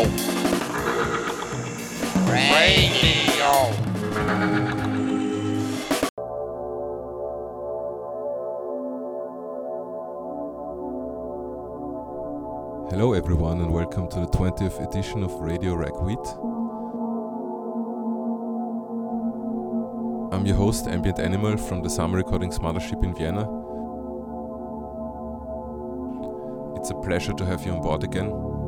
Hello, everyone, and welcome to the 20th edition of Radio Ragweed. I'm your host, Ambient Animal, from the Sama Recordings Mothership in Vienna. It's a pleasure to have you on board again.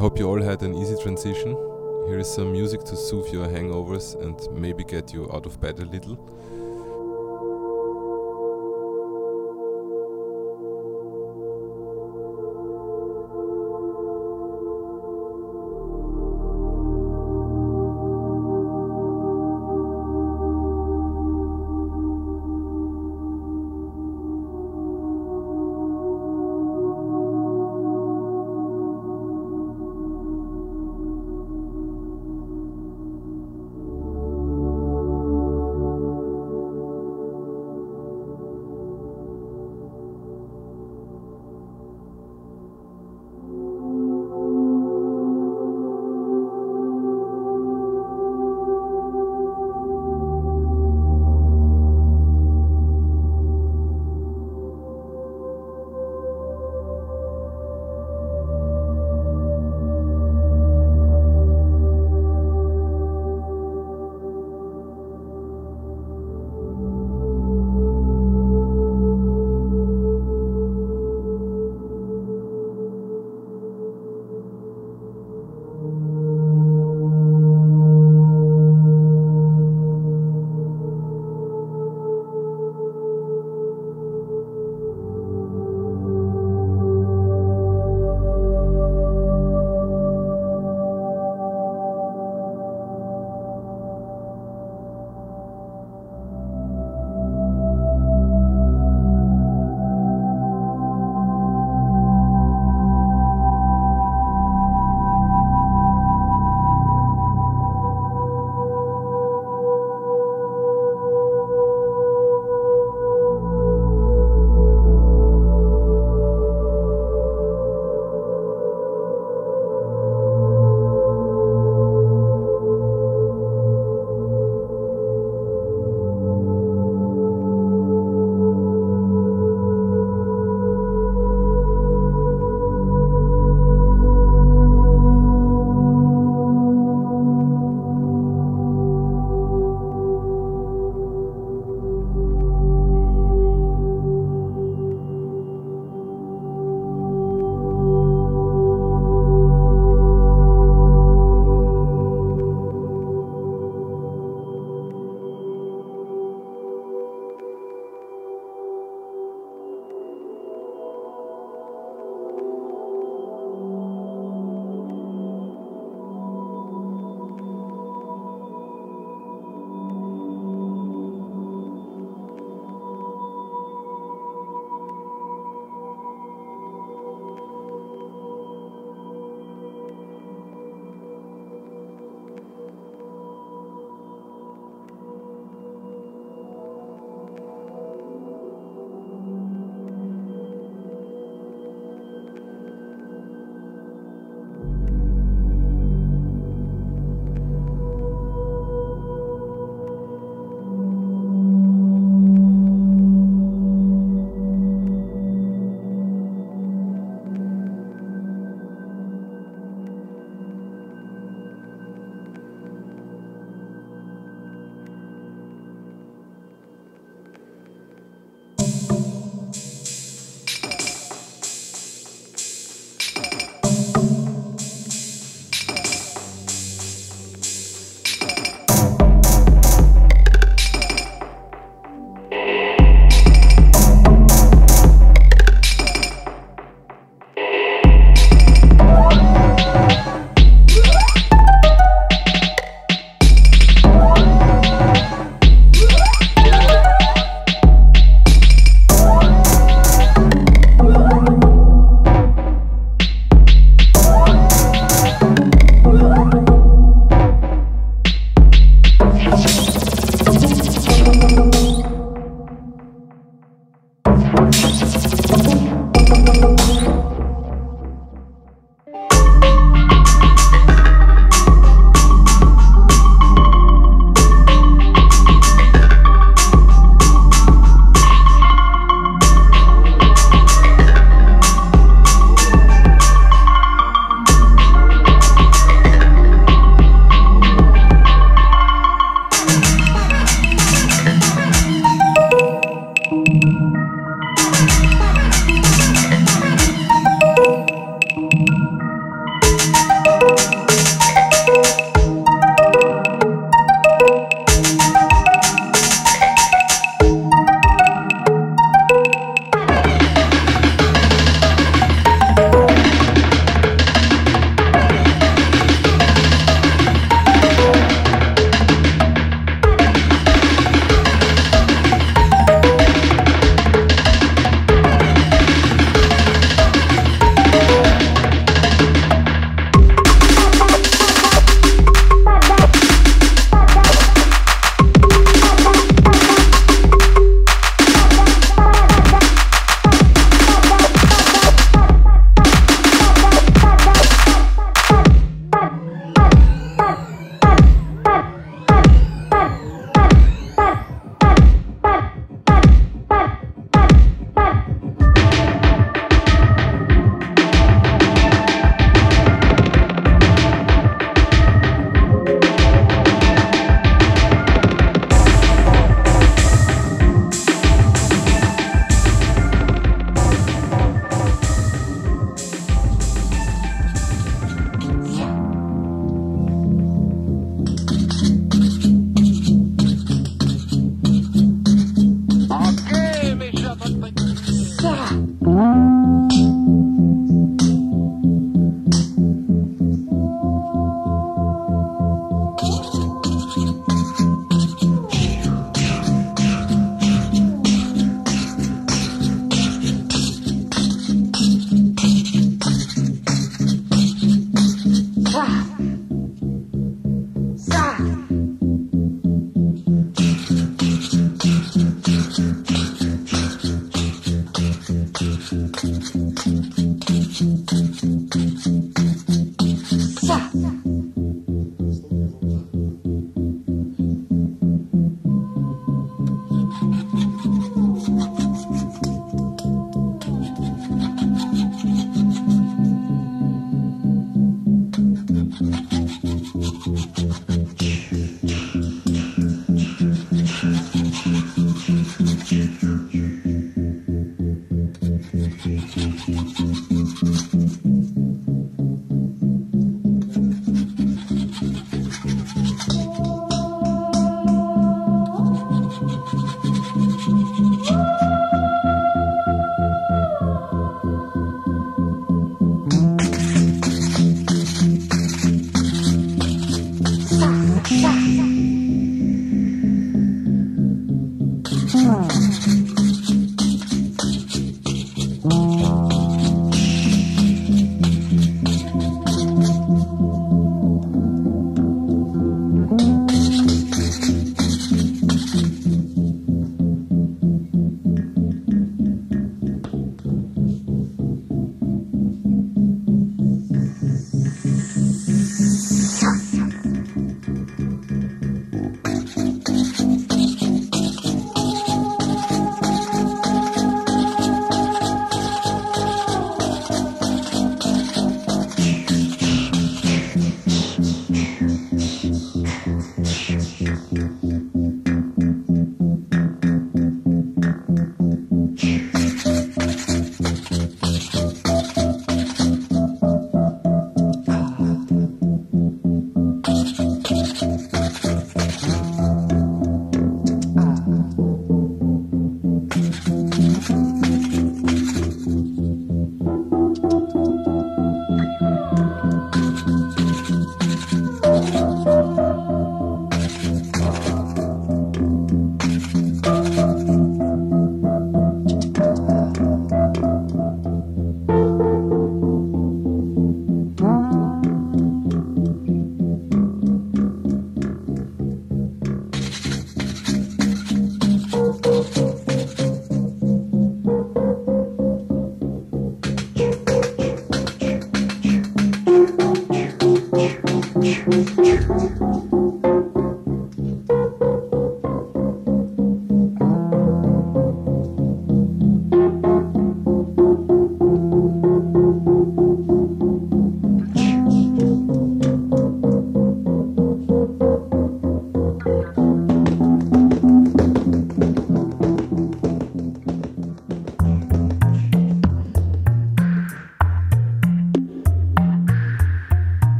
Hope you all had an easy transition. Here is some music to soothe your hangovers and maybe get you out of bed a little.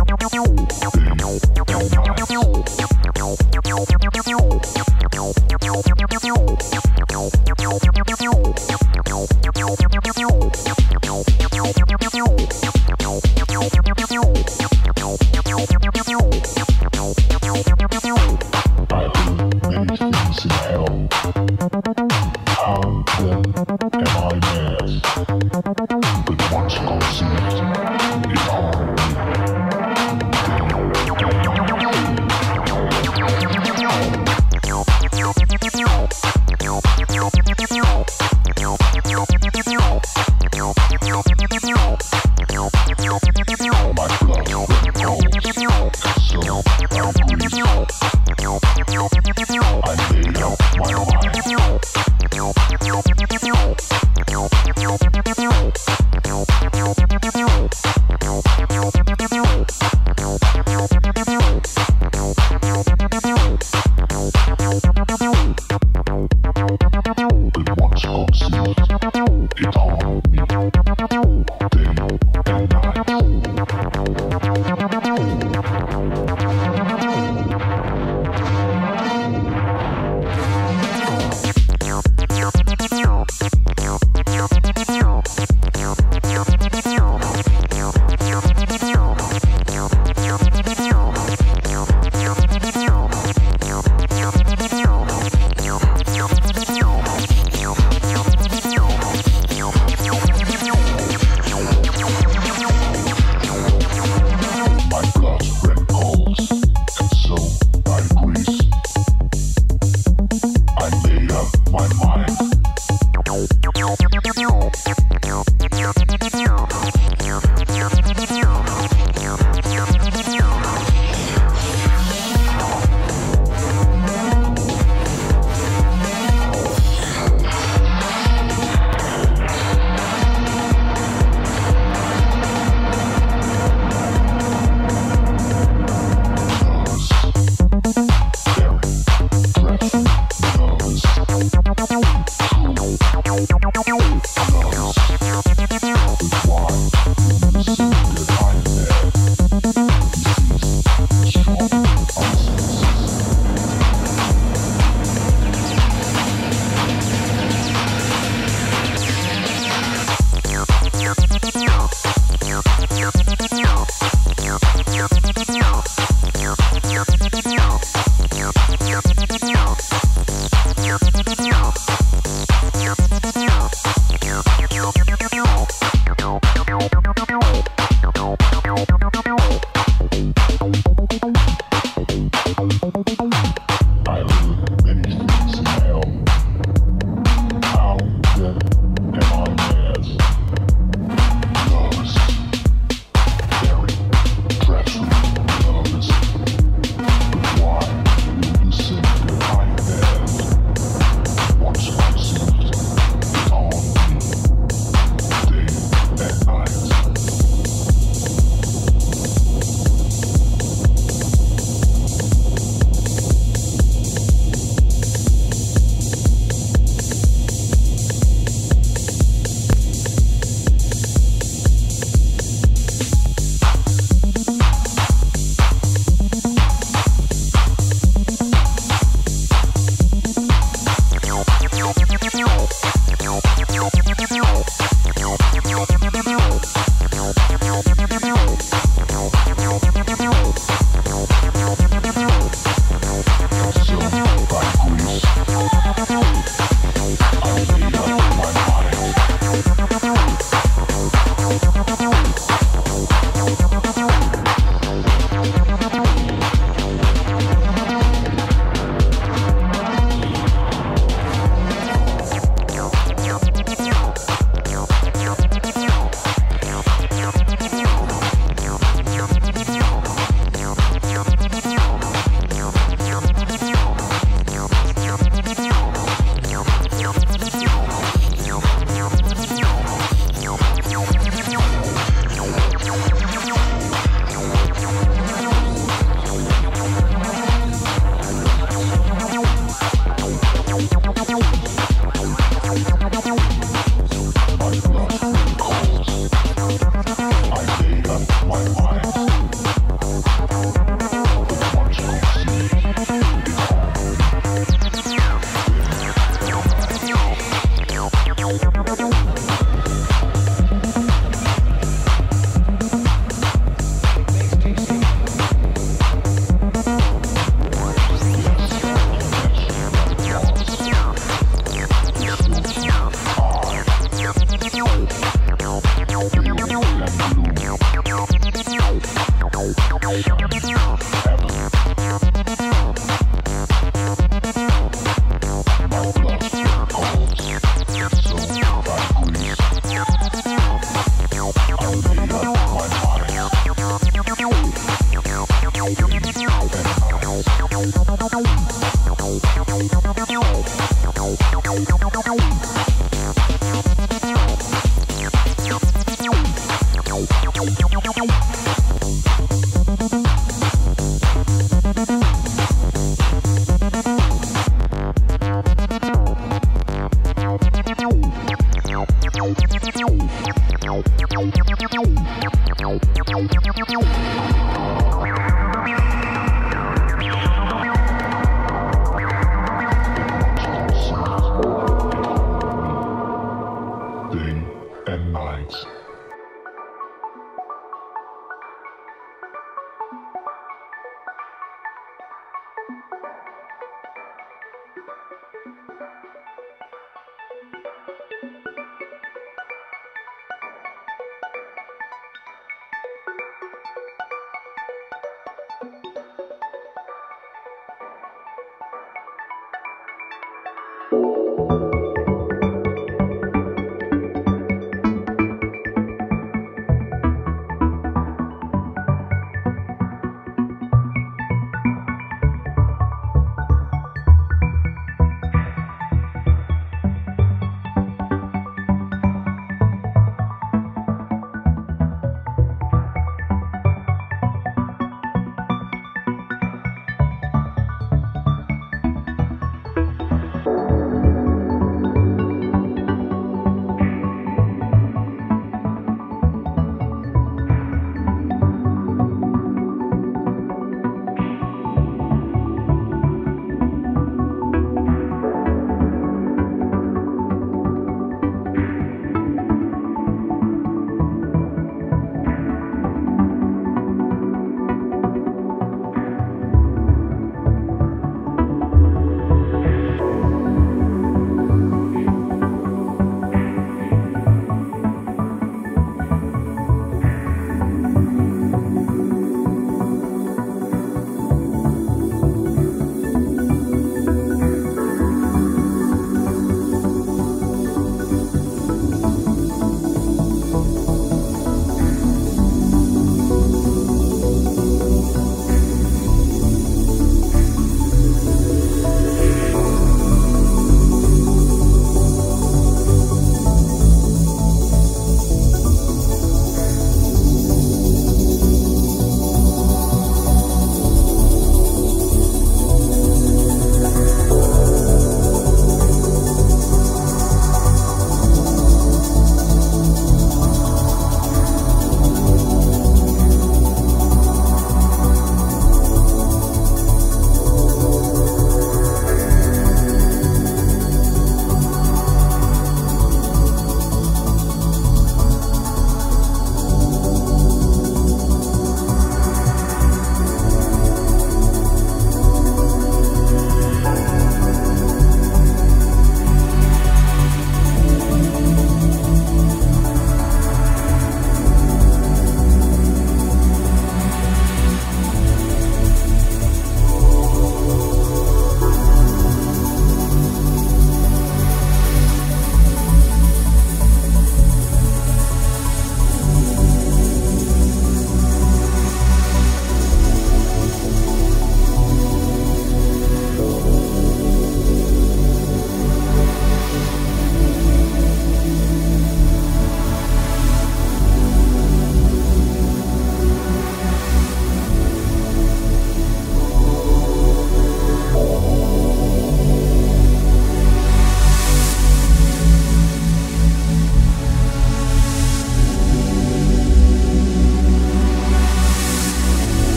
My blood flows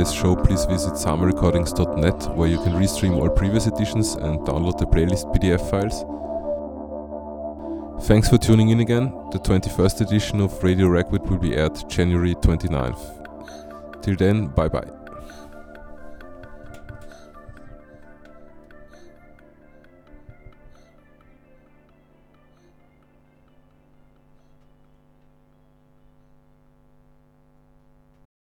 today's show, please visit samarecordings.net where you can restream all previous editions and download the playlist PDF files. Thanks for tuning in again. The 21st edition of Radio Ragweed will be aired January 29th. Till then, bye bye.